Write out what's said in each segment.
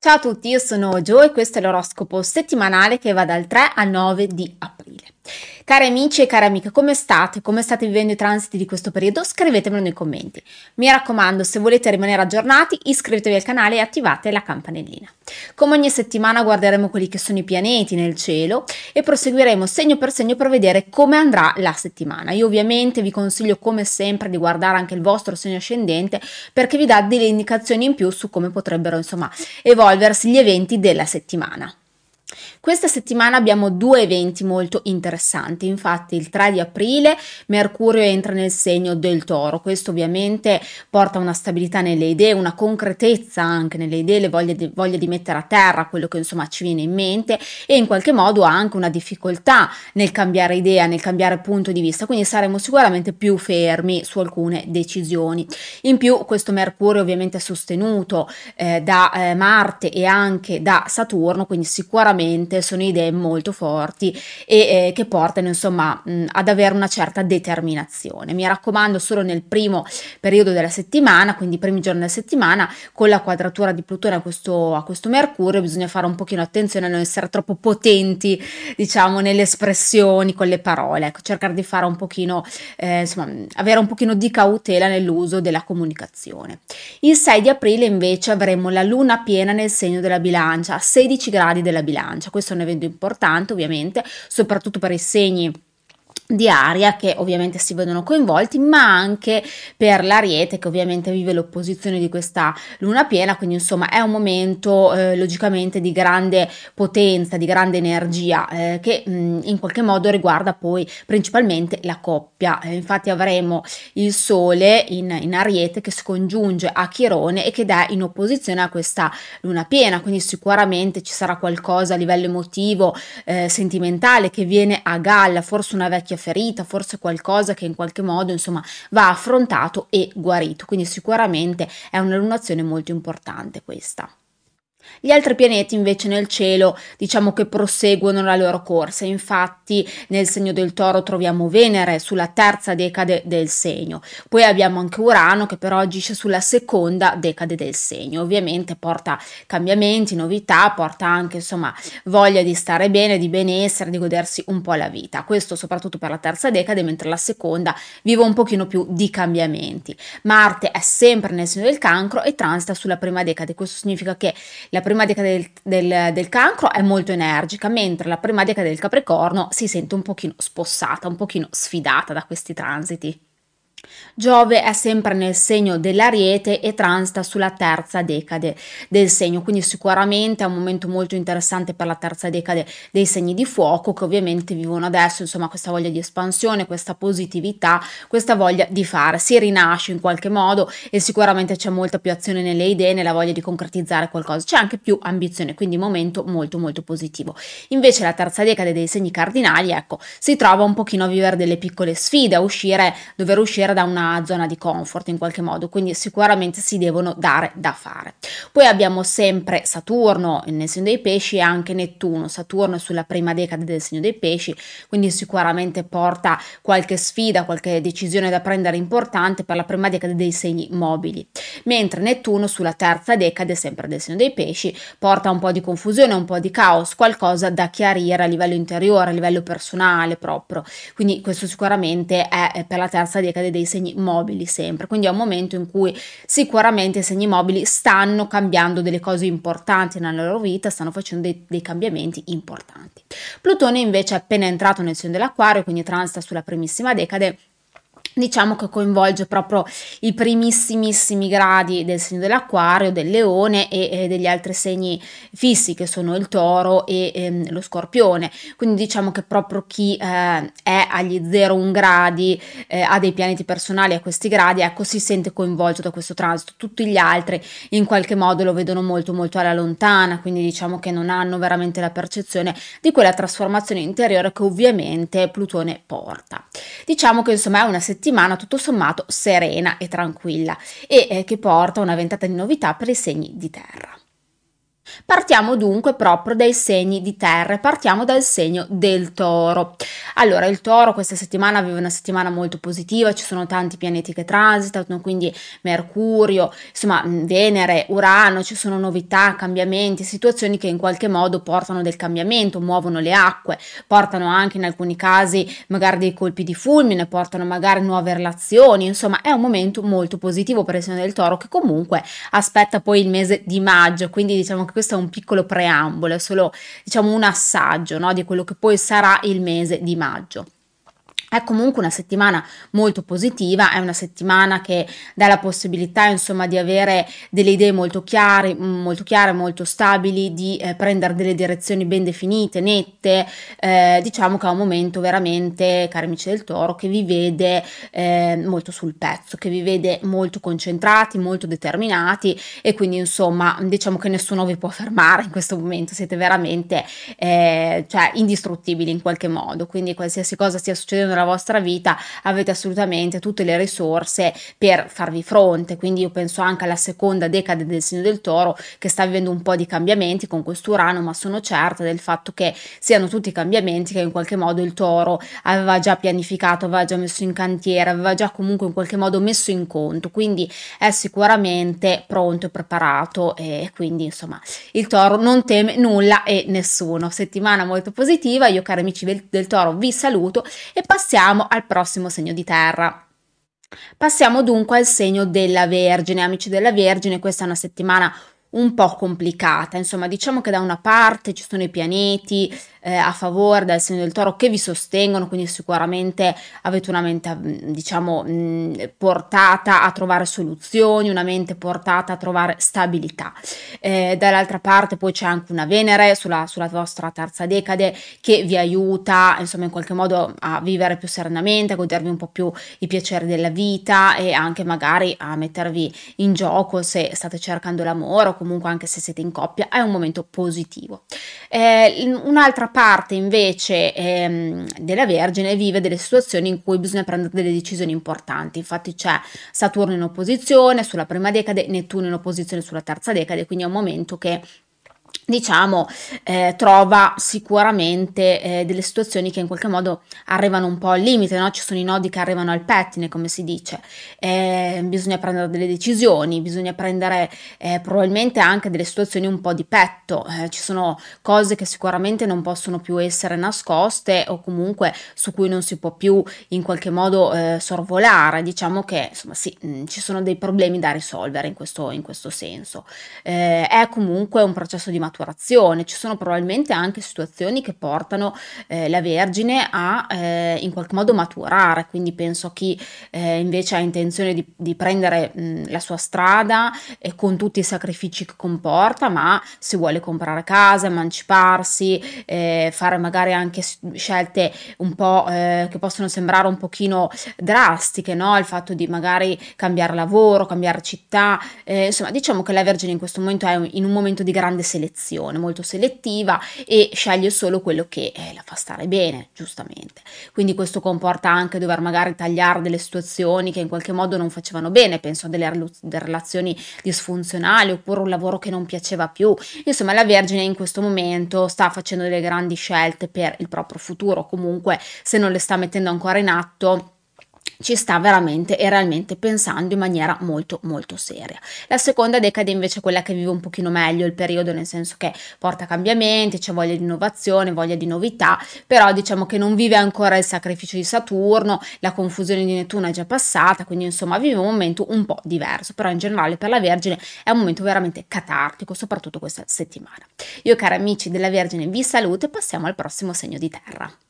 Ciao a tutti, io sono Gio e questo è l'oroscopo settimanale che va dal 3 al 9 di aprile. Cari amici e cari amiche, come state? Come state vivendo i transiti di questo periodo? Scrivetemelo nei commenti. Mi raccomando, se volete rimanere aggiornati, iscrivetevi al canale e attivate la campanellina. Come ogni settimana guarderemo quelli che sono i pianeti nel cielo e proseguiremo segno per segno per vedere come andrà la settimana. Io ovviamente vi consiglio come sempre di guardare anche il vostro segno ascendente perché vi dà delle indicazioni in più su come potrebbero insomma evolversi gli eventi della settimana. Questa settimana abbiamo due eventi molto interessanti, infatti il 3 di aprile Mercurio entra nel segno del toro, questo ovviamente porta una stabilità nelle idee, una concretezza anche nelle idee, le voglia di, voglia di mettere a terra quello che insomma ci viene in mente e in qualche modo ha anche una difficoltà nel cambiare idea, nel cambiare punto di vista, quindi saremo sicuramente più fermi su alcune decisioni. In più questo Mercurio ovviamente è sostenuto eh, da eh, Marte e anche da Saturno, quindi sicuramente sono idee molto forti e eh, che portano insomma mh, ad avere una certa determinazione. Mi raccomando solo nel primo periodo della settimana, quindi i primi giorni della settimana, con la quadratura di Plutone a questo, a questo Mercurio bisogna fare un pochino attenzione a non essere troppo potenti, diciamo, nelle espressioni, con le parole, ecco, cercare di fare un pochino, eh, insomma, avere un pochino di cautela nell'uso della comunicazione. Il 6 di aprile invece avremo la luna piena nel segno della bilancia, a 16 gradi della bilancia. Questo questo è un evento importante ovviamente, soprattutto per i segni di aria che ovviamente si vedono coinvolti, ma anche per l'Ariete che ovviamente vive l'opposizione di questa luna piena, quindi insomma è un momento eh, logicamente di grande potenza, di grande energia eh, che mh, in qualche modo riguarda poi principalmente la coppia. Eh, infatti avremo il Sole in, in Ariete che si congiunge a Chirone e che è in opposizione a questa luna piena, quindi sicuramente ci sarà qualcosa a livello emotivo, eh, sentimentale che viene a galla, forse una vecchia ferita, forse qualcosa che in qualche modo insomma va affrontato e guarito. Quindi sicuramente è una lunazione molto importante questa. Gli altri pianeti invece nel cielo diciamo che proseguono la loro corsa, infatti nel segno del toro troviamo Venere sulla terza decade del segno, poi abbiamo anche Urano che però agisce sulla seconda decade del segno, ovviamente porta cambiamenti, novità, porta anche insomma voglia di stare bene, di benessere, di godersi un po' la vita, questo soprattutto per la terza decade, mentre la seconda vive un pochino più di cambiamenti. Marte è sempre nel segno del cancro e transita sulla prima decade, questo significa che la la prima decade del, del, del, cancro è molto energica, mentre la prima decade del capricorno si sente un pochino spossata, un pochino sfidata da questi transiti. Giove è sempre nel segno dell'Ariete e transita sulla terza decade del segno, quindi sicuramente è un momento molto interessante per la terza decade dei segni di fuoco che ovviamente vivono adesso, insomma, questa voglia di espansione, questa positività, questa voglia di fare, si rinasce in qualche modo e sicuramente c'è molta più azione nelle idee, nella voglia di concretizzare qualcosa, c'è anche più ambizione, quindi momento molto molto positivo. Invece la terza decade dei segni cardinali, ecco, si trova un pochino a vivere delle piccole sfide, a uscire, dover uscire da una zona di comfort in qualche modo, quindi sicuramente si devono dare da fare. Poi abbiamo sempre Saturno nel segno dei pesci e anche Nettuno. Saturno è sulla prima decade del segno dei pesci, quindi sicuramente porta qualche sfida, qualche decisione da prendere importante per la prima decade dei segni mobili. Mentre Nettuno sulla terza decade, sempre del segno dei pesci, porta un po' di confusione, un po' di caos, qualcosa da chiarire a livello interiore, a livello personale proprio. Quindi questo sicuramente è per la terza decade dei segni mobili sempre, quindi è un momento in cui sicuramente i segni mobili stanno cambiando delle cose importanti nella loro vita, stanno facendo dei, dei cambiamenti importanti. Plutone invece è appena entrato nel segno dell'acquario, quindi transita sulla primissima decade diciamo che coinvolge proprio i primissimissimi gradi del segno dell'acquario, del leone e, e degli altri segni fissi che sono il toro e ehm, lo scorpione. Quindi diciamo che proprio chi eh, è agli 0-1 gradi, eh, ha dei pianeti personali a questi gradi, ecco si sente coinvolto da questo transito. Tutti gli altri in qualche modo lo vedono molto molto alla lontana, quindi diciamo che non hanno veramente la percezione di quella trasformazione interiore che ovviamente Plutone porta. Diciamo che insomma è una settimana settimana tutto sommato serena e tranquilla e eh, che porta una ventata di novità per i segni di terra. Partiamo dunque proprio dai segni di terra, partiamo dal segno del toro. Allora, il toro questa settimana vive una settimana molto positiva, ci sono tanti pianeti che transitano, quindi Mercurio, insomma Venere, Urano, ci sono novità, cambiamenti, situazioni che in qualche modo portano del cambiamento, muovono le acque, portano anche in alcuni casi magari dei colpi di fulmine, portano magari nuove relazioni, insomma è un momento molto positivo per il segno del toro che comunque aspetta poi il mese di maggio, quindi diciamo che questo è un piccolo preambolo, è solo diciamo un assaggio no, di quello che poi sarà il mese di maggio. È comunque una settimana molto positiva, è una settimana che dà la possibilità insomma di avere delle idee molto chiare, molto chiare, molto stabili, di eh, prendere delle direzioni ben definite, nette, eh, diciamo che è un momento veramente, cari amici del toro, che vi vede eh, molto sul pezzo, che vi vede molto concentrati, molto determinati e quindi insomma diciamo che nessuno vi può fermare in questo momento, siete veramente eh, cioè, indistruttibili in qualche modo, quindi qualsiasi cosa stia succedendo nella vostra vita avete assolutamente tutte le risorse per farvi fronte. Quindi io penso anche alla seconda decade del segno del toro che sta vivendo un po' di cambiamenti con questo Urano, ma sono certa del fatto che siano tutti cambiamenti che in qualche modo il toro aveva già pianificato, aveva già messo in cantiere, aveva già comunque in qualche modo messo in conto. Quindi è sicuramente pronto e preparato e quindi insomma il toro non teme nulla e nessuno. Settimana molto positiva, io cari amici del, del toro vi saluto e passiamo passiamo al prossimo segno di terra. Passiamo dunque al segno della Vergine, amici della Vergine, questa è una settimana un po' complicata, insomma diciamo che da una parte ci sono i pianeti eh, a favore del segno del toro che vi sostengono, quindi sicuramente avete una mente mm, diciamo mh, mm, portata a trovare soluzioni, una mente portata a trovare stabilità. Eh, dall'altra parte poi c'è anche una Venere sulla, sulla vostra terza decade che vi aiuta insomma in qualche modo a vivere più serenamente, a godervi un po' più i piaceri della vita e anche magari a mettervi in gioco se state cercando l'amore comunque anche se siete in coppia, è un momento positivo. Eh, un'altra parte invece ehm, della Vergine vive delle situazioni in cui bisogna prendere delle decisioni importanti, infatti c'è Saturno in opposizione sulla prima decade, Nettuno in opposizione sulla terza decade, quindi è un momento che diciamo, eh, trova sicuramente eh, delle situazioni che in qualche modo arrivano un po' al limite, no? ci sono i nodi che arrivano al pettine, come si dice, eh, bisogna prendere delle decisioni, bisogna prendere eh, probabilmente anche delle situazioni un po' di petto, eh, ci sono cose che sicuramente non possono più essere nascoste o comunque su cui non si può più in qualche modo eh, sorvolare, diciamo che insomma sì, mh, mm, ci sono dei problemi da risolvere in questo, in questo senso, è comunque un processo di maturazione maturazione, ci sono probabilmente anche situazioni che portano eh, la Vergine a eh, in qualche modo maturare, quindi penso a chi eh, invece ha intenzione di, di prendere mh, la sua strada e con tutti i sacrifici che comporta, ma si vuole comprare casa, emanciparsi, eh, fare magari anche scelte un po' eh, che possono sembrare un pochino drastiche, no? il fatto di magari cambiare lavoro, cambiare città, eh, insomma diciamo che la Vergine in questo momento è in un momento di grande selezione selezione molto selettiva e sceglie solo quello che eh, la fa stare bene, giustamente. Quindi questo comporta anche dover magari tagliare delle situazioni che in qualche modo non facevano bene, penso a delle relazioni disfunzionali oppure un lavoro che non piaceva più. Insomma, la Vergine in questo momento sta facendo delle grandi scelte per il proprio futuro, comunque se non le sta mettendo ancora in atto ci sta veramente e realmente pensando in maniera molto molto seria. La seconda decade invece è quella che vive un pochino meglio il periodo, nel senso che porta cambiamenti, c'è voglia di innovazione, voglia di novità, però diciamo che non vive ancora il sacrificio di Saturno, la confusione di Nettuno è già passata, quindi insomma vive un momento un po' diverso, però in generale per la Vergine è un momento veramente catartico, soprattutto questa settimana. Io cari amici della Vergine vi saluto e passiamo al prossimo segno di terra.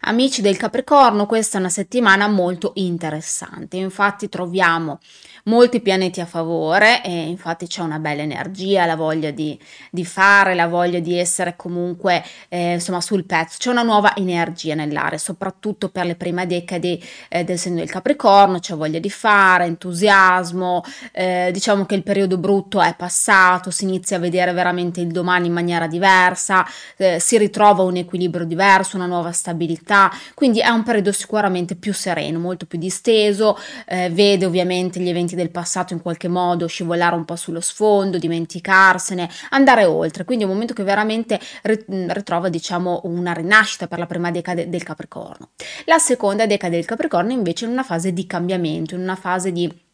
Amici del Capricorno, questa è una settimana molto interessante, infatti troviamo molti pianeti a favore e infatti c'è una bella energia, la voglia di, di fare, la voglia di essere comunque eh, insomma sul pezzo, c'è una nuova energia nell'aria, soprattutto per le prime decadi eh, del segno del Capricorno, c'è voglia di fare, entusiasmo, eh, diciamo che il periodo brutto è passato, si inizia a vedere veramente il domani in maniera diversa, eh, si ritrova un equilibrio diverso, una nuova stabilità. Quindi è un periodo sicuramente più sereno, molto più disteso, eh, vede ovviamente gli eventi del passato in qualche modo scivolare un po' sullo sfondo, dimenticarsene, andare oltre. Quindi è un momento che veramente ritrova, diciamo, una rinascita per la prima decade del Capricorno. La seconda decade del Capricorno invece è in una fase di cambiamento, in una fase di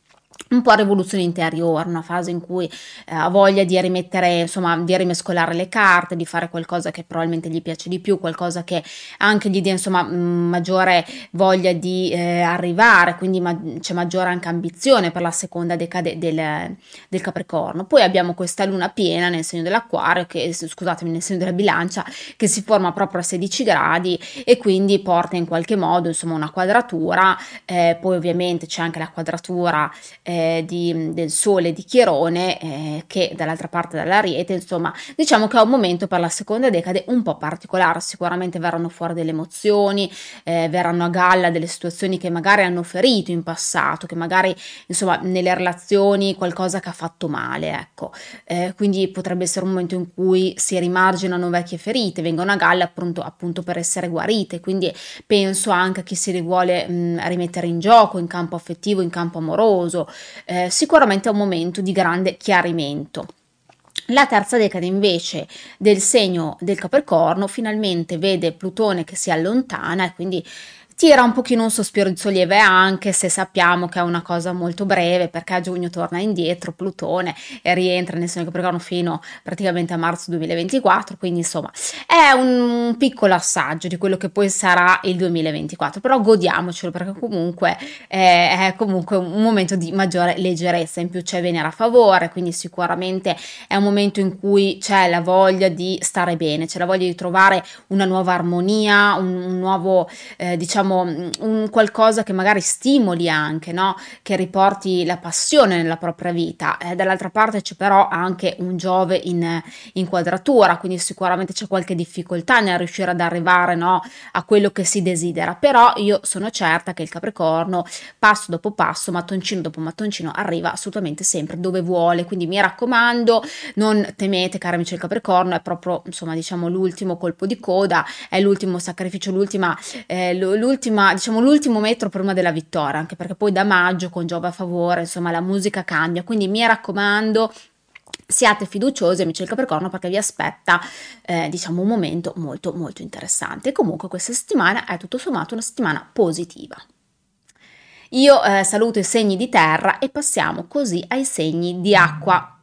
un po' rivoluzione interiore, una fase in cui eh, ha voglia di rimettere, insomma, di rimescolare le carte, di fare qualcosa che probabilmente gli piace di più, qualcosa che anche gli dia, insomma, maggiore voglia di eh, arrivare, quindi ma- c'è maggiore anche ambizione per la seconda decade del, del, Capricorno. Poi abbiamo questa luna piena nel segno dell'acquario, che, scusatemi, nel segno della bilancia, che si forma proprio a 16 gradi e quindi porta in qualche modo, insomma, una quadratura, eh, poi ovviamente c'è anche la quadratura eh, di, del Sole di Chirone eh, che dall'altra parte dell'Ariete, insomma, diciamo che è un momento per la seconda decade un po' particolare, sicuramente verranno fuori delle emozioni, eh, verranno a galla delle situazioni che magari hanno ferito in passato, che magari insomma nelle relazioni qualcosa che ha fatto male, ecco. Eh, quindi potrebbe essere un momento in cui si rimarginano vecchie ferite, vengono a galla appunto, appunto per essere guarite, quindi penso anche a chi si vuole mh, rimettere in gioco in campo affettivo, in campo amoroso, eh, sicuramente è un momento di grande chiarimento. La terza decade invece del segno del Capricorno finalmente vede Plutone che si allontana e quindi tira un pochino un sospiro di sollievo anche se sappiamo che è una cosa molto breve perché a giugno torna indietro Plutone e rientra nel segno Capricorno fino praticamente a marzo 2024 quindi insomma è un piccolo assaggio di quello che poi sarà il 2024 però godiamocelo perché comunque è comunque un momento di maggiore leggerezza. In più c'è Venere a favore quindi sicuramente è un momento in cui c'è la voglia di stare bene c'è la voglia di trovare una nuova armonia un, un nuovo eh, diciamo diciamo un qualcosa che magari stimoli anche, no? che riporti la passione nella propria vita. Eh, dall'altra parte c'è però anche un Giove in, in, quadratura, quindi sicuramente c'è qualche difficoltà nel riuscire ad arrivare no? a quello che si desidera, però io sono certa che il Capricorno passo dopo passo, mattoncino dopo mattoncino arriva assolutamente sempre dove vuole, quindi mi raccomando, non temete cari amici del Capricorno, è proprio insomma diciamo l'ultimo colpo di coda, è l'ultimo sacrificio, l'ultima, eh, l'ultima l'ultima, diciamo, l'ultimo metro prima della vittoria, anche perché poi da maggio con Giove a favore, insomma, la musica cambia. Quindi mi raccomando, siate fiduciosi amici del Capricorno perché vi aspetta eh, diciamo un momento molto molto interessante. Comunque questa settimana è tutto sommato una settimana positiva. Io eh, saluto i segni di terra e passiamo così ai segni di acqua.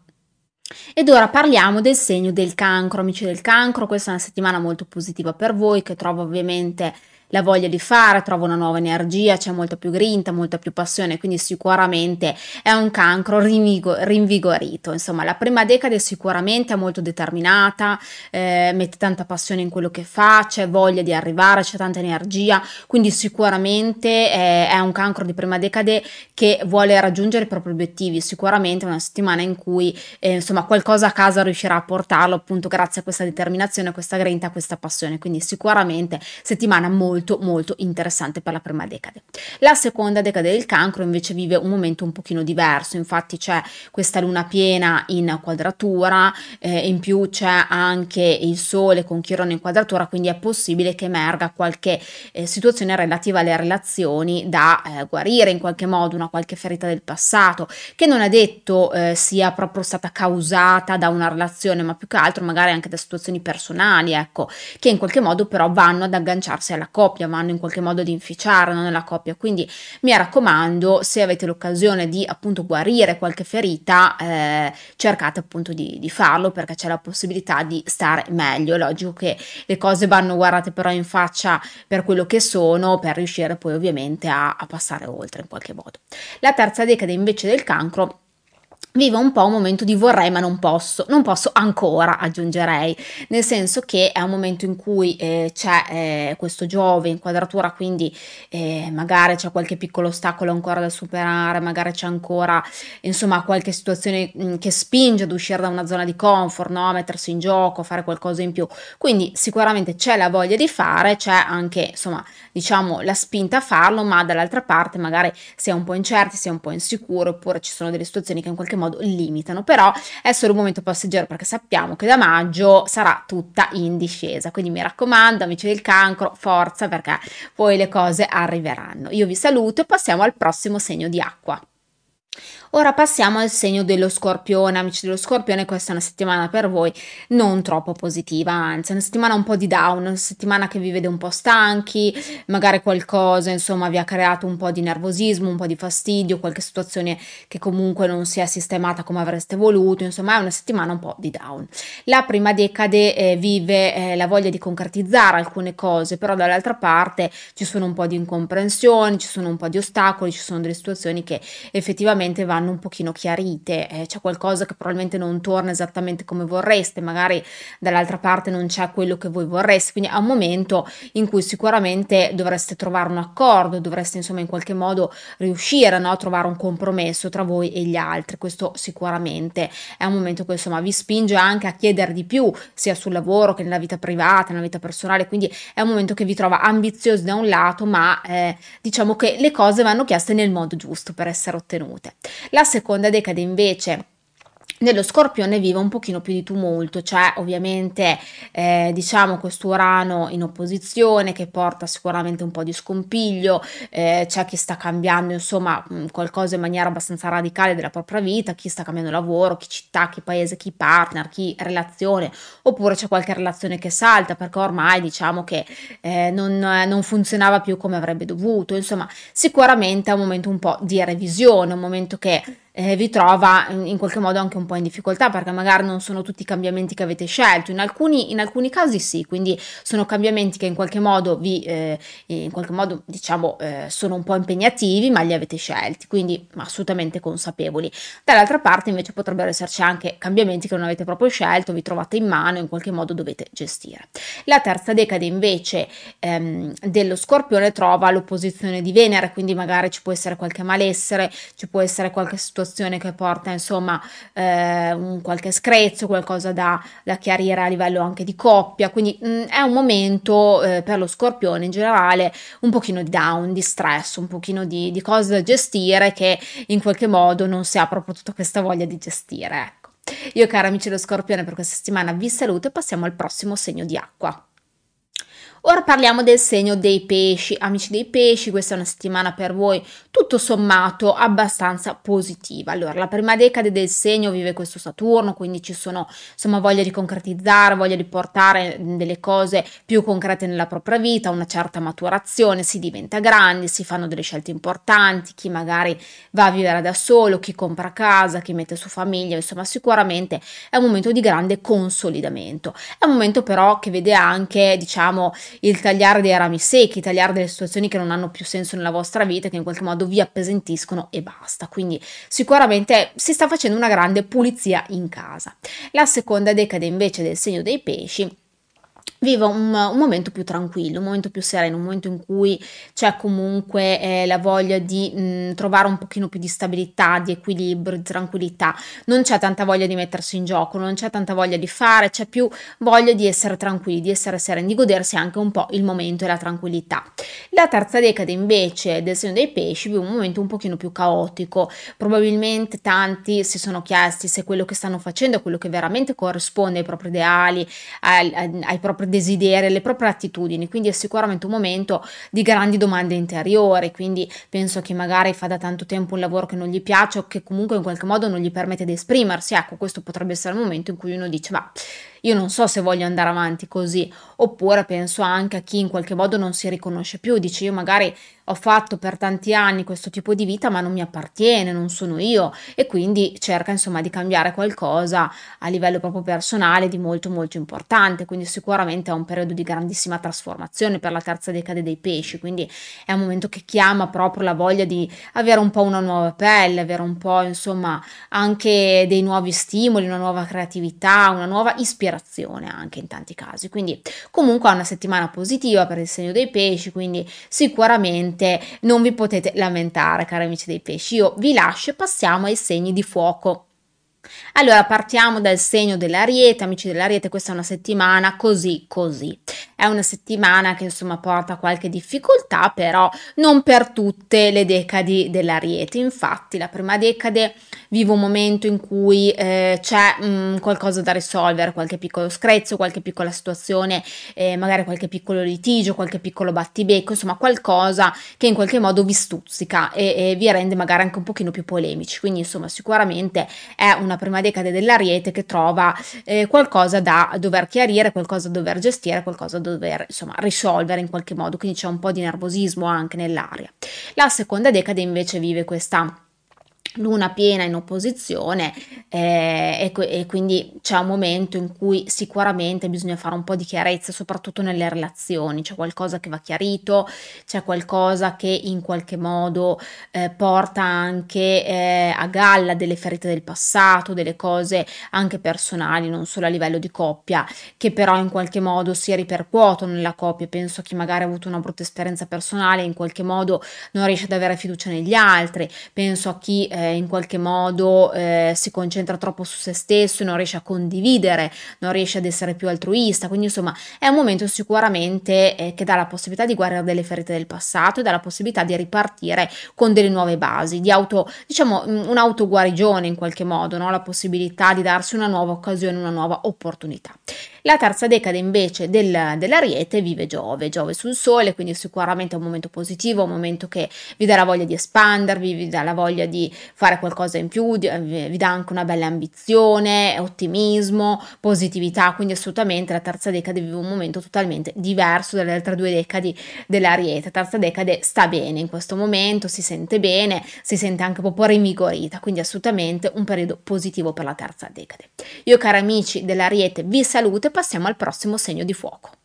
Ed ora parliamo del segno del cancro amici del cancro. Questa è una settimana molto positiva per voi che trovo ovviamente la voglia di fare, trova una nuova energia, c'è molta più grinta, molta più passione, quindi sicuramente è un cancro rinvigorito. Insomma, la prima decade sicuramente è molto determinata, eh, mette tanta passione in quello che fa, c'è voglia di arrivare, c'è tanta energia, quindi sicuramente eh, è un cancro di prima decade che vuole raggiungere i propri obiettivi. Sicuramente è una settimana in cui eh, insomma qualcosa a casa riuscirà a portarlo appunto grazie a questa determinazione, a questa grinta, a questa passione. Quindi sicuramente settimana molto molto molto interessante per la prima decade. La seconda decade del cancro invece vive un momento un pochino diverso, infatti c'è questa luna piena in quadratura, eh, in più c'è anche il sole con Chirone in quadratura, quindi è possibile che emerga qualche eh, situazione relativa alle relazioni da eh, guarire in qualche modo, una qualche ferita del passato, che non è detto eh, sia proprio stata causata da una relazione, ma più che altro magari anche da situazioni personali, ecco, che in qualche modo però vanno ad agganciarsi alla coppia coppia, vanno in qualche modo ad inficiare no, nella coppia. Quindi mi raccomando, se avete l'occasione di appunto guarire qualche ferita, eh, cercate appunto di, di, farlo perché c'è la possibilità di stare meglio. È logico che le cose vanno guardate però in faccia per quello che sono, per riuscire poi ovviamente a, a passare oltre in qualche modo. La terza decade invece del cancro vivo un po' un momento di vorrei ma non posso, non posso ancora aggiungerei, nel senso che è un momento in cui eh, c'è eh, questo Giove in quadratura, quindi eh, magari c'è qualche piccolo ostacolo ancora da superare, magari c'è ancora insomma qualche situazione mh, mm, che spinge ad uscire da una zona di comfort, no? mettersi in gioco, fare qualcosa in più, quindi sicuramente c'è la voglia di fare, c'è anche insomma diciamo la spinta a farlo, ma dall'altra parte magari si è un po' incerti, si è un po' insicuro, oppure ci sono delle situazioni che in qualche modo limitano, però è solo un momento passeggero perché sappiamo che da maggio sarà tutta in discesa, quindi mi raccomando amici del cancro, forza perché poi le cose arriveranno. Io vi saluto e passiamo al prossimo segno di acqua. Ora passiamo al segno dello scorpione, amici dello scorpione, questa è una settimana per voi non troppo positiva, anzi è una settimana un po' di down, una settimana che vi vede un po' stanchi, magari qualcosa insomma vi ha creato un po' di nervosismo, un po' di fastidio, qualche situazione che comunque non si è sistemata come avreste voluto, insomma è una settimana un po' di down. La prima decade eh, vive eh, la voglia di concretizzare alcune cose, però dall'altra parte ci sono un po' di incomprensioni, ci sono un po' di ostacoli, ci sono delle situazioni che effettivamente vanno vanno un pochino chiarite, eh, c'è qualcosa che probabilmente non torna esattamente come vorreste, magari dall'altra parte non c'è quello che voi vorreste, quindi è un momento in cui sicuramente dovreste trovare un accordo, dovreste insomma in qualche modo riuscire no, a trovare un compromesso tra voi e gli altri, questo sicuramente è un momento che insomma vi spinge anche a chiedere di più, sia sul lavoro che nella vita privata, nella vita personale, quindi è un momento che vi trova ambiziosi da un lato, ma eh, diciamo che le cose vanno chieste nel modo giusto per essere ottenute. La seconda decade invece nello scorpione vive un pochino più di tumulto, c'è ovviamente eh, diciamo questo Urano in opposizione che porta sicuramente un po' di scompiglio, eh, c'è chi sta cambiando insomma qualcosa in maniera abbastanza radicale della propria vita, chi sta cambiando lavoro, chi città, chi paese, chi partner, chi relazione, oppure c'è qualche relazione che salta perché ormai diciamo che eh, non, non funzionava più come avrebbe dovuto, insomma sicuramente è un momento un po' di revisione, un momento che eh, vi trova in, qualche modo anche un po' in difficoltà perché magari non sono tutti i cambiamenti che avete scelto, in alcuni, in alcuni casi sì, quindi sono cambiamenti che in qualche modo vi, eh, in qualche modo diciamo eh, sono un po' impegnativi ma li avete scelti, quindi assolutamente consapevoli. Dall'altra parte invece potrebbero esserci anche cambiamenti che non avete proprio scelto, vi trovate in mano in qualche modo dovete gestire. La terza decade invece ehm, dello scorpione trova l'opposizione di Venere, quindi magari ci può essere qualche malessere, ci può essere qualche situazione situazione che porta insomma eh, un qualche screzio, qualcosa da, da, chiarire a livello anche di coppia, quindi mh, mm, è un momento eh, per lo scorpione in generale un pochino di down, di stress, un pochino di, di cose da gestire che in qualche modo non si ha proprio tutta questa voglia di gestire. Ecco. Io cari amici dello scorpione per questa settimana vi saluto e passiamo al prossimo segno di acqua. Ora parliamo del segno dei pesci, amici dei pesci, questa è una settimana per voi tutto sommato abbastanza positiva. Allora, la prima decade del segno vive questo Saturno, quindi ci sono insomma voglia di concretizzare, voglia di portare delle cose più concrete nella propria vita, una certa maturazione, si diventa grandi, si fanno delle scelte importanti, chi magari va a vivere da solo, chi compra casa, chi mette su famiglia, insomma sicuramente è un momento di grande consolidamento. È un momento però che vede anche, diciamo, il tagliare dei rami secchi, tagliare delle situazioni che non hanno più senso nella vostra vita, che in qualche modo vi appesantiscono e basta. Quindi sicuramente si sta facendo una grande pulizia in casa. La seconda decade invece del segno dei pesci viva un, un, momento più tranquillo, un momento più sereno, un momento in cui c'è comunque eh, la voglia di mh, trovare un pochino più di stabilità, di equilibrio, di tranquillità. Non c'è tanta voglia di mettersi in gioco, non c'è tanta voglia di fare, c'è più voglia di essere tranquilli, di essere sereni, di godersi anche un po' il momento e la tranquillità. La terza decade invece del segno dei pesci vive un momento un pochino più caotico. Probabilmente tanti si sono chiesti se quello che stanno facendo è quello che veramente corrisponde ai propri ideali, ai, ai, ai propri desideri, alle proprie attitudini, quindi è sicuramente un momento di grandi domande interiori, quindi penso che magari fa da tanto tempo un lavoro che non gli piace o che comunque in qualche modo non gli permette di esprimersi, ecco questo potrebbe essere il momento in cui uno dice ma io non so se voglio andare avanti così, oppure penso anche a chi in qualche modo non si riconosce più, dice io magari ho fatto per tanti anni questo tipo di vita ma non mi appartiene, non sono io. E quindi cerca insomma di cambiare qualcosa a livello proprio personale di molto molto importante, quindi sicuramente è un periodo di grandissima trasformazione per la terza decade dei pesci, quindi è un momento che chiama proprio la voglia di avere un po' una nuova pelle, avere un po' insomma anche dei nuovi stimoli, una nuova creatività, una nuova ispirazione anche in tanti casi, quindi comunque è una settimana positiva per il segno dei pesci, quindi sicuramente non vi potete lamentare, cari amici dei pesci. Io vi lascio e passiamo ai segni di fuoco. Allora partiamo dal segno dell'ariete, amici dell'ariete, questa è una settimana così così. è una settimana che insomma porta qualche difficoltà, però non per tutte le decadi dell'Ariete. Infatti, la prima decade vive un momento in cui eh, c'è mh, mm, qualcosa da risolvere, qualche piccolo screzio, qualche piccola situazione, eh, magari qualche piccolo litigio, qualche piccolo battibecco, insomma qualcosa che in qualche modo vi stuzzica e, e vi rende magari anche un pochino più polemici. Quindi insomma sicuramente è una prima decade dell'Ariete che trova eh, qualcosa da dover chiarire, qualcosa da dover gestire, qualcosa da dover insomma risolvere in qualche modo, quindi c'è un po' di nervosismo anche nell'aria. La seconda decade invece vive questa luna piena in opposizione eh, e, e, quindi c'è un momento in cui sicuramente bisogna fare un po' di chiarezza soprattutto nelle relazioni. C'è qualcosa che va chiarito c'è qualcosa che in qualche modo eh, porta anche eh, a galla delle ferite del passato delle cose anche personali non solo a livello di coppia che però in qualche modo si ripercuotono nella coppia. Penso a chi magari ha avuto una brutta esperienza personale in qualche modo non riesce ad avere fiducia negli altri. Penso a chi eh, in qualche modo eh, si concentra troppo su se stesso, non riesce a condividere, non riesce ad essere più altruista, quindi insomma è un momento sicuramente eh, che dà la possibilità di guardare delle ferite del passato e dà la possibilità di ripartire con delle nuove basi, di auto, diciamo un'autoguarigione in qualche modo, no? la possibilità di darsi una nuova occasione, una nuova opportunità. La terza decade invece del, dell'Ariete vive Giove, Giove sul Sole, quindi sicuramente è un momento positivo, un momento che vi dà la voglia di espandervi, vi dà la voglia di fare qualcosa in più, vi dà anche una bella ambizione, ottimismo, positività, quindi assolutamente la terza decade vive un momento totalmente diverso dalle altre due decadi dell'Ariete. La terza decade sta bene in questo momento, si sente bene, si sente anche un po' rinvigorita, quindi assolutamente un periodo positivo per la terza decade. Io cari amici dell'Ariete vi saluto e passiamo al prossimo segno di fuoco.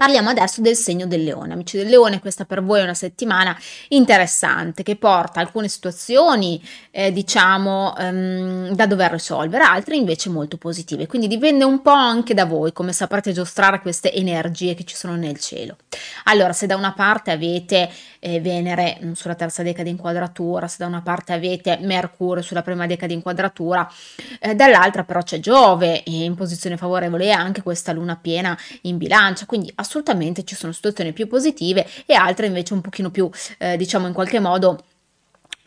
Parliamo adesso del segno del leone. Amici del leone, questa per voi è una settimana interessante che porta alcune situazioni, eh, diciamo, ehm, da dover risolvere, altre invece molto positive. Quindi dipende un po' anche da voi come saprete giostrare queste energie che ci sono nel cielo. Allora, se da una parte avete eh, Venere mm, sulla terza decade di inquadratura, se da una parte avete Mercurio sulla prima decade di inquadratura, eh, dall'altra però c'è Giove in posizione favorevole e anche questa luna piena in bilancia, quindi assolutamente ci sono situazioni più positive e altre invece un pochino più, eh, diciamo in qualche modo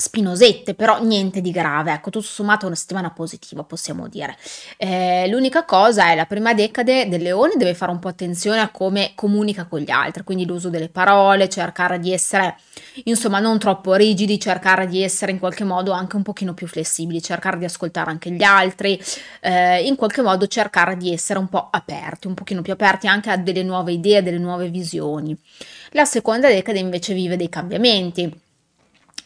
spinosette, però niente di grave, ecco, tutto sommato una settimana positiva, possiamo dire. Eh, l'unica cosa è la prima decade del leone deve fare un po' attenzione a come comunica con gli altri, quindi l'uso delle parole, cercare di essere, insomma, non troppo rigidi, cercare di essere in qualche modo anche un pochino più flessibili, cercare di ascoltare anche gli altri, eh, in qualche modo cercare di essere un po' aperti, un pochino più aperti anche a delle nuove idee, delle nuove visioni. La seconda decade invece vive dei cambiamenti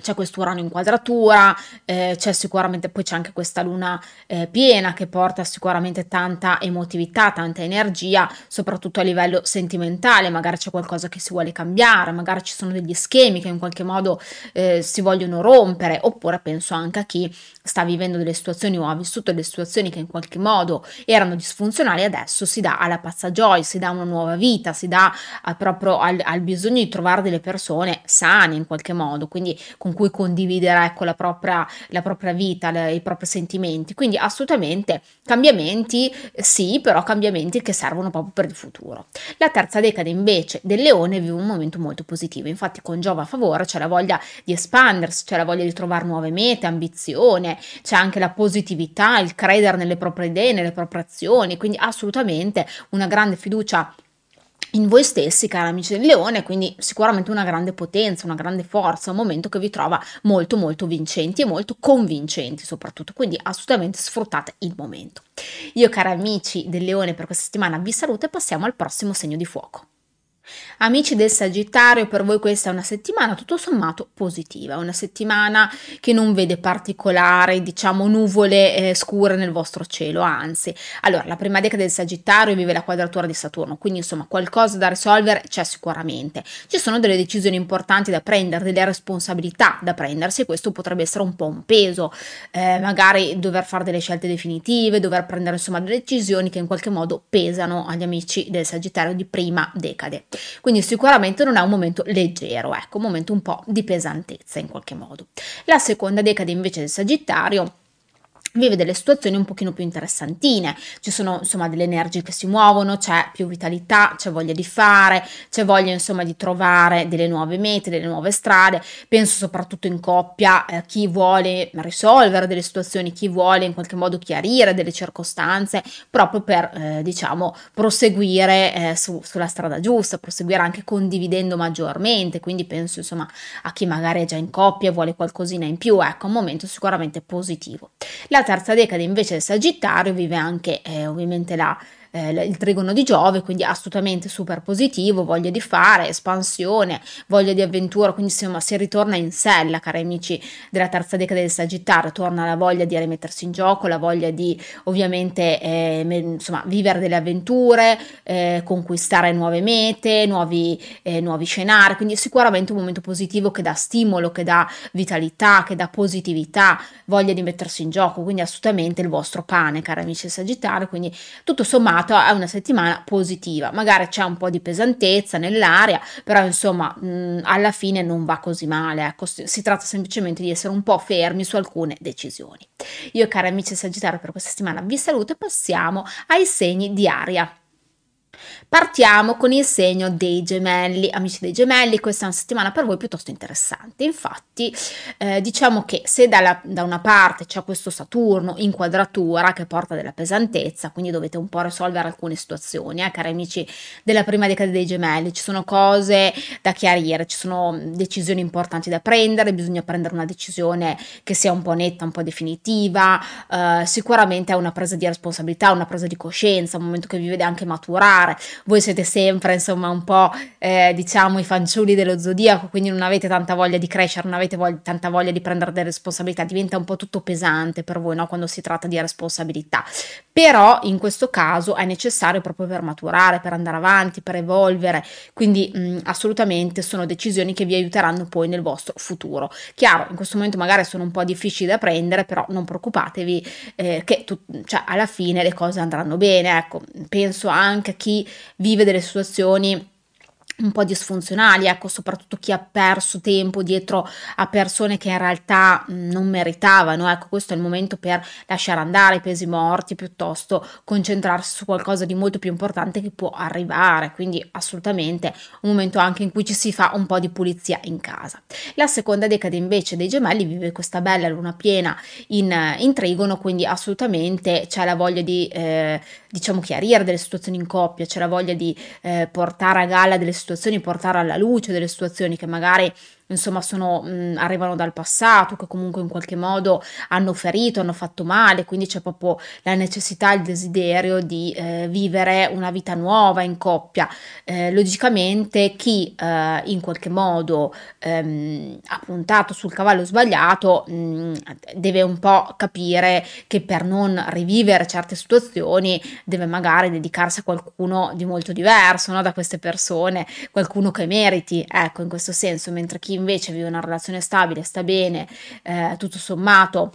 c'è quest'Urano in quadratura, eh, c'è sicuramente poi c'è anche questa luna eh, piena che porta sicuramente tanta emotività, tanta energia, soprattutto a livello sentimentale, magari c'è qualcosa che si vuole cambiare, magari ci sono degli schemi che in qualche modo eh, si vogliono rompere, oppure penso anche a chi sta vivendo delle situazioni o ha vissuto delle situazioni che in qualche modo erano disfunzionali, adesso si dà alla pazza gioia, si dà una nuova vita, si dà proprio al, al bisogno di trovare delle persone sane in qualche modo, quindi con cui condividere ecco, la, propria, la propria vita, le, i propri sentimenti. Quindi assolutamente cambiamenti sì, però cambiamenti che servono proprio per il futuro. La terza decade invece del leone vive un momento molto positivo, infatti con Giova a favore c'è la voglia di espandersi, c'è la voglia di trovare nuove mete, ambizione, c'è anche la positività, il credere nelle proprie idee, nelle proprie azioni, quindi assolutamente una grande fiducia in voi stessi, cari amici del leone, quindi sicuramente una grande potenza, una grande forza, un momento che vi trova molto molto vincenti e molto convincenti soprattutto, quindi assolutamente sfruttate il momento. Io cari amici del leone per questa settimana vi saluto e passiamo al prossimo segno di fuoco. Amici del Sagittario, per voi questa è una settimana tutto sommato positiva, una settimana che non vede particolari, diciamo, nuvole eh, scure nel vostro cielo, anzi. Allora, la prima decade del Sagittario vive la quadratura di Saturno, quindi insomma qualcosa da risolvere c'è sicuramente. Ci sono delle decisioni importanti da prendere, delle responsabilità da prendersi e questo potrebbe essere un po' un peso, eh, magari dover fare delle scelte definitive, dover prendere insomma delle decisioni che in qualche modo pesano agli amici del Sagittario di prima decade. Quindi sicuramente non è un momento leggero, ecco, un momento un po' di pesantezza in qualche modo. La seconda decade invece del Sagittario vive delle situazioni un pochino più interessantine, ci sono insomma delle energie che si muovono, c'è più vitalità, c'è voglia di fare, c'è voglia insomma di trovare delle nuove mete, delle nuove strade, penso soprattutto in coppia, eh, chi vuole risolvere delle situazioni, chi vuole in qualche modo chiarire delle circostanze proprio per eh, diciamo proseguire eh, su, sulla strada giusta, proseguire anche condividendo maggiormente, quindi penso insomma a chi magari è già in coppia e vuole qualcosina in più, ecco un momento sicuramente positivo. La terza decade invece del Sagittario vive anche eh, ovviamente la eh, il trigono di Giove, quindi assolutamente super positivo, voglia di fare, espansione, voglia di avventura, quindi insomma si ritorna in sella, cari amici della terza decade del Sagittario, torna la voglia di rimettersi in gioco, la voglia di ovviamente eh, insomma vivere delle avventure, eh, conquistare nuove mete, nuovi, eh, nuovi scenari, quindi sicuramente un momento positivo che dà stimolo, che dà vitalità, che dà positività, voglia di mettersi in gioco, quindi assolutamente il vostro pane, cari amici del Sagittario, quindi tutto sommato sommato è una settimana positiva, magari c'è un po' di pesantezza nell'aria, però insomma mh, alla fine non va così male, ecco, si tratta semplicemente di essere un po' fermi su alcune decisioni. Io cari amici Sagittario per questa settimana vi saluto e passiamo ai segni di aria. Partiamo con il segno dei gemelli. Amici dei gemelli, questa è una settimana per voi piuttosto interessante. Infatti, eh, diciamo che se dalla, da una parte c'è questo Saturno in quadratura che porta della pesantezza, quindi dovete un po' risolvere alcune situazioni, eh, cari amici della prima decade dei gemelli, ci sono cose da chiarire, ci sono decisioni importanti da prendere, bisogna prendere una decisione che sia un po' netta, un po' definitiva, eh, sicuramente è una presa di responsabilità, una presa di coscienza, un momento che vi vede anche maturare fare. Voi siete sempre, insomma, un po', eh, diciamo, i fanciulli dello zodiaco, quindi non avete tanta voglia di crescere, non avete voglia, tanta voglia di prendere delle responsabilità, diventa un po' tutto pesante per voi, no? Quando si tratta di responsabilità. Però in questo caso è necessario proprio per maturare, per andare avanti, per evolvere, quindi mh, assolutamente sono decisioni che vi aiuteranno poi nel vostro futuro. Chiaro, in questo momento magari sono un po' difficili da prendere, però non preoccupatevi eh, che tu, cioè, alla fine le cose andranno bene. Ecco, penso anche a chi vive delle situazioni un po' disfunzionali, ecco, soprattutto chi ha perso tempo dietro a persone che in realtà non meritavano, ecco, questo è il momento per lasciare andare i pesi morti, piuttosto concentrarsi su qualcosa di molto più importante che può arrivare, quindi assolutamente un momento anche in cui ci si fa un po' di pulizia in casa. La seconda decade invece dei gemelli vive questa bella luna piena in, in trigono, quindi assolutamente c'è la voglia di, eh, diciamo, chiarire delle situazioni in coppia, c'è la voglia di eh, portare a galla delle situazioni situazioni, portare alla luce delle situazioni che magari insomma sono, mh, arrivano dal passato, che comunque in qualche modo hanno ferito, hanno fatto male, quindi c'è proprio la necessità, il desiderio di eh, vivere una vita nuova in coppia. Eh, logicamente chi eh, in qualche modo ehm, ha puntato sul cavallo sbagliato mh, deve un po' capire che per non rivivere certe situazioni deve magari dedicarsi a qualcuno di molto diverso no? da queste persone, qualcuno che meriti, ecco in questo senso, mentre chi invece vive una relazione stabile, sta bene, eh, tutto sommato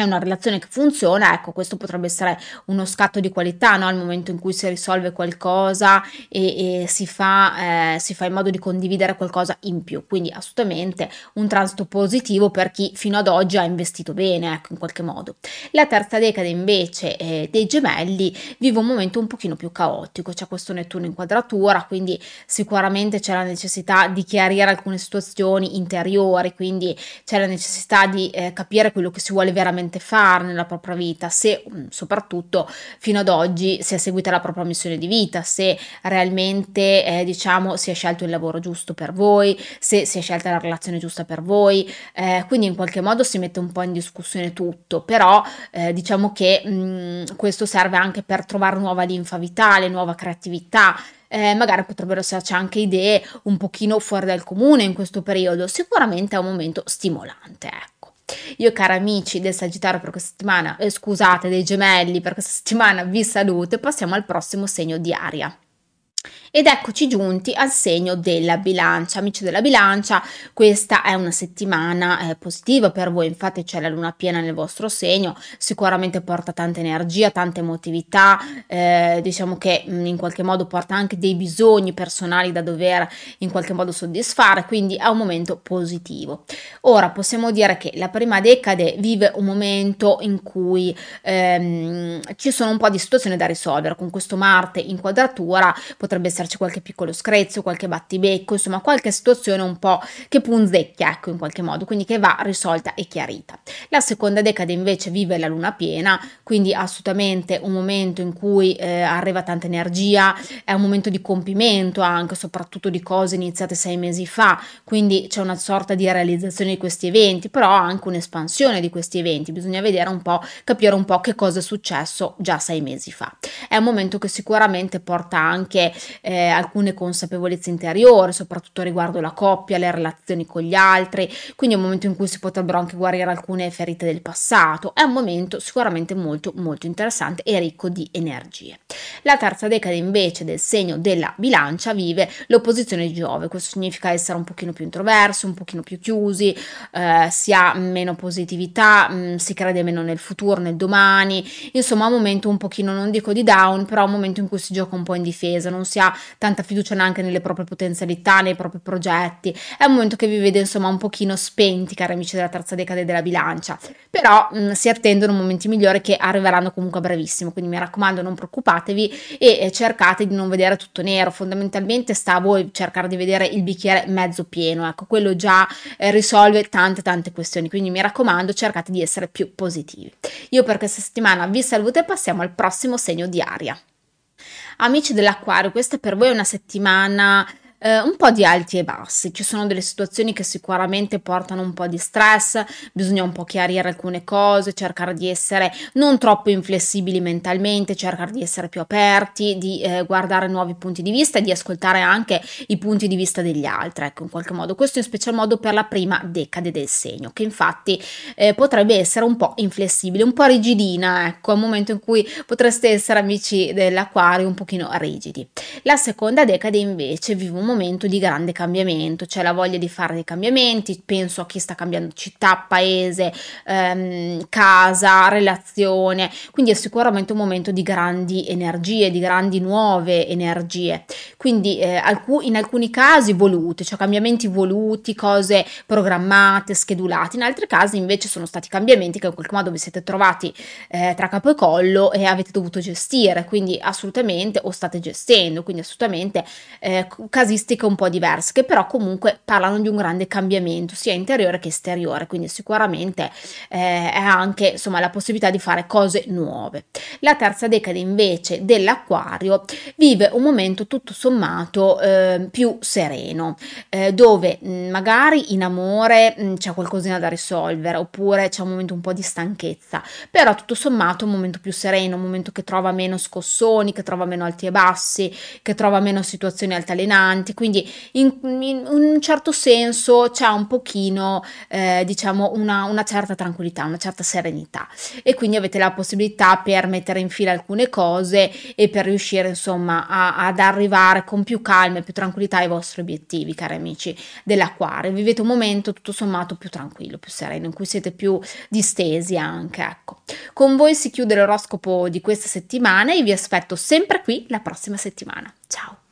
è una relazione che funziona, ecco, questo potrebbe essere uno scatto di qualità no? al momento in cui si risolve qualcosa e, e si, fa, eh, si, fa, in modo di condividere qualcosa in più. Quindi assolutamente un transito positivo per chi fino ad oggi ha investito bene, ecco, in qualche modo. La terza decade invece eh, dei gemelli vive un momento un pochino più caotico, c'è questo Nettuno in quadratura, quindi sicuramente c'è la necessità di chiarire alcune situazioni interiori, quindi c'è la necessità di eh, capire quello che si vuole veramente veramente fare nella propria vita, se mm, soprattutto fino ad oggi si è seguita la propria missione di vita, se realmente eh, diciamo si è scelto il lavoro giusto per voi, se si è scelta la relazione giusta per voi, eh, quindi in qualche modo si mette un po' in discussione tutto, però eh, diciamo che mh, mm, questo serve anche per trovare nuova linfa vitale, nuova creatività, eh, magari potrebbero esserci anche idee un pochino fuori dal comune in questo periodo, sicuramente è un momento stimolante, ecco. Io cari amici del Sagittario per questa settimana, eh, scusate, dei gemelli per questa settimana vi saluto e passiamo al prossimo segno di aria. Ed eccoci giunti al segno della bilancia. Amici della bilancia, questa è una settimana eh, positiva per voi, infatti c'è la luna piena nel vostro segno, sicuramente porta tanta energia, tanta emotività, eh, diciamo che mh, mm, in qualche modo porta anche dei bisogni personali da dover in qualche modo soddisfare, quindi è un momento positivo. Ora possiamo dire che la prima decade vive un momento in cui ehm, ci sono un po' di situazioni da risolvere, con questo Marte in quadratura potrebbe essere esserci qualche piccolo screzio, qualche battibecco, insomma qualche situazione un po' che punzecchia, ecco, in qualche modo, quindi che va risolta e chiarita. La seconda decade invece vive la luna piena, quindi assolutamente un momento in cui eh, arriva tanta energia, è un momento di compimento anche, soprattutto di cose iniziate sei mesi fa, quindi c'è una sorta di realizzazione di questi eventi, però anche un'espansione di questi eventi, bisogna vedere un po', capire un po' che cosa è successo già sei mesi fa. È un momento che sicuramente porta anche eh, alcune consapevolezze interiori, soprattutto riguardo la coppia, le relazioni con gli altri, quindi è un momento in cui si potrebbero anche guarire alcune ferite del passato, è un momento sicuramente molto molto interessante e ricco di energie. La terza decade invece del segno della bilancia vive l'opposizione di Giove, questo significa essere un pochino più introversi, un pochino più chiusi, eh, si ha meno positività, mh, mm, si crede meno nel futuro, nel domani, insomma un momento un pochino, non dico di down, però un momento in cui si gioca un po' in difesa, non si ha tanta fiducia neanche nelle proprie potenzialità, nei propri progetti. È un momento che vi vede insomma un pochino spenti, cari amici della terza decade della bilancia, però mh, mm, si attendono momenti migliori che arriveranno comunque a brevissimo, quindi mi raccomando non preoccupatevi e eh, cercate di non vedere tutto nero, fondamentalmente sta a voi cercare di vedere il bicchiere mezzo pieno, ecco, quello già eh, risolve tante tante questioni, quindi mi raccomando cercate di essere più positivi. Io per questa settimana vi saluto e passiamo al prossimo segno di aria. Amici dell'acquario, questa per voi è una settimana eh, un po' di alti e bassi, ci sono delle situazioni che sicuramente portano un po' di stress, bisogna un po' chiarire alcune cose, cercare di essere non troppo inflessibili mentalmente, cercare di essere più aperti, di eh, guardare nuovi punti di vista e di ascoltare anche i punti di vista degli altri, ecco in qualche modo, questo in special modo per la prima decade del segno, che infatti eh, potrebbe essere un po' inflessibile, un po' rigidina, ecco, un momento in cui potreste essere amici dell'acquario un pochino rigidi. La seconda decade invece vive un momento di grande cambiamento, c'è la voglia di fare dei cambiamenti, penso a chi sta cambiando città, paese, ehm, casa, relazione, quindi è sicuramente un momento di grandi energie, di grandi nuove energie, quindi eh, in alcuni casi volute, cioè cambiamenti voluti, cose programmate, schedulate, in altri casi invece sono stati cambiamenti che in qualche modo vi siete trovati eh, tra capo e collo e avete dovuto gestire, quindi assolutamente o state gestendo, quindi assolutamente eh, casi casistiche un po' diverse, che però comunque parlano di un grande cambiamento sia interiore che esteriore, quindi sicuramente eh, è anche insomma la possibilità di fare cose nuove. La terza decade invece dell'acquario vive un momento tutto sommato eh, più sereno, eh, dove mh, mm, magari in amore mh, mm, c'è qualcosina da risolvere oppure c'è un momento un po' di stanchezza, però tutto sommato un momento più sereno, un momento che trova meno scossoni, che trova meno alti e bassi, che trova meno situazioni altalenanti avanti, quindi in, in un certo senso c'è un pochino, eh, diciamo, una, una, certa tranquillità, una certa serenità e quindi avete la possibilità per mettere in fila alcune cose e per riuscire insomma a, ad arrivare con più calma e più tranquillità ai vostri obiettivi, cari amici dell'acquario. Vivete un momento tutto sommato più tranquillo, più sereno, in cui siete più distesi anche, ecco. Con voi si chiude l'oroscopo di questa settimana e vi aspetto sempre qui la prossima settimana. Ciao!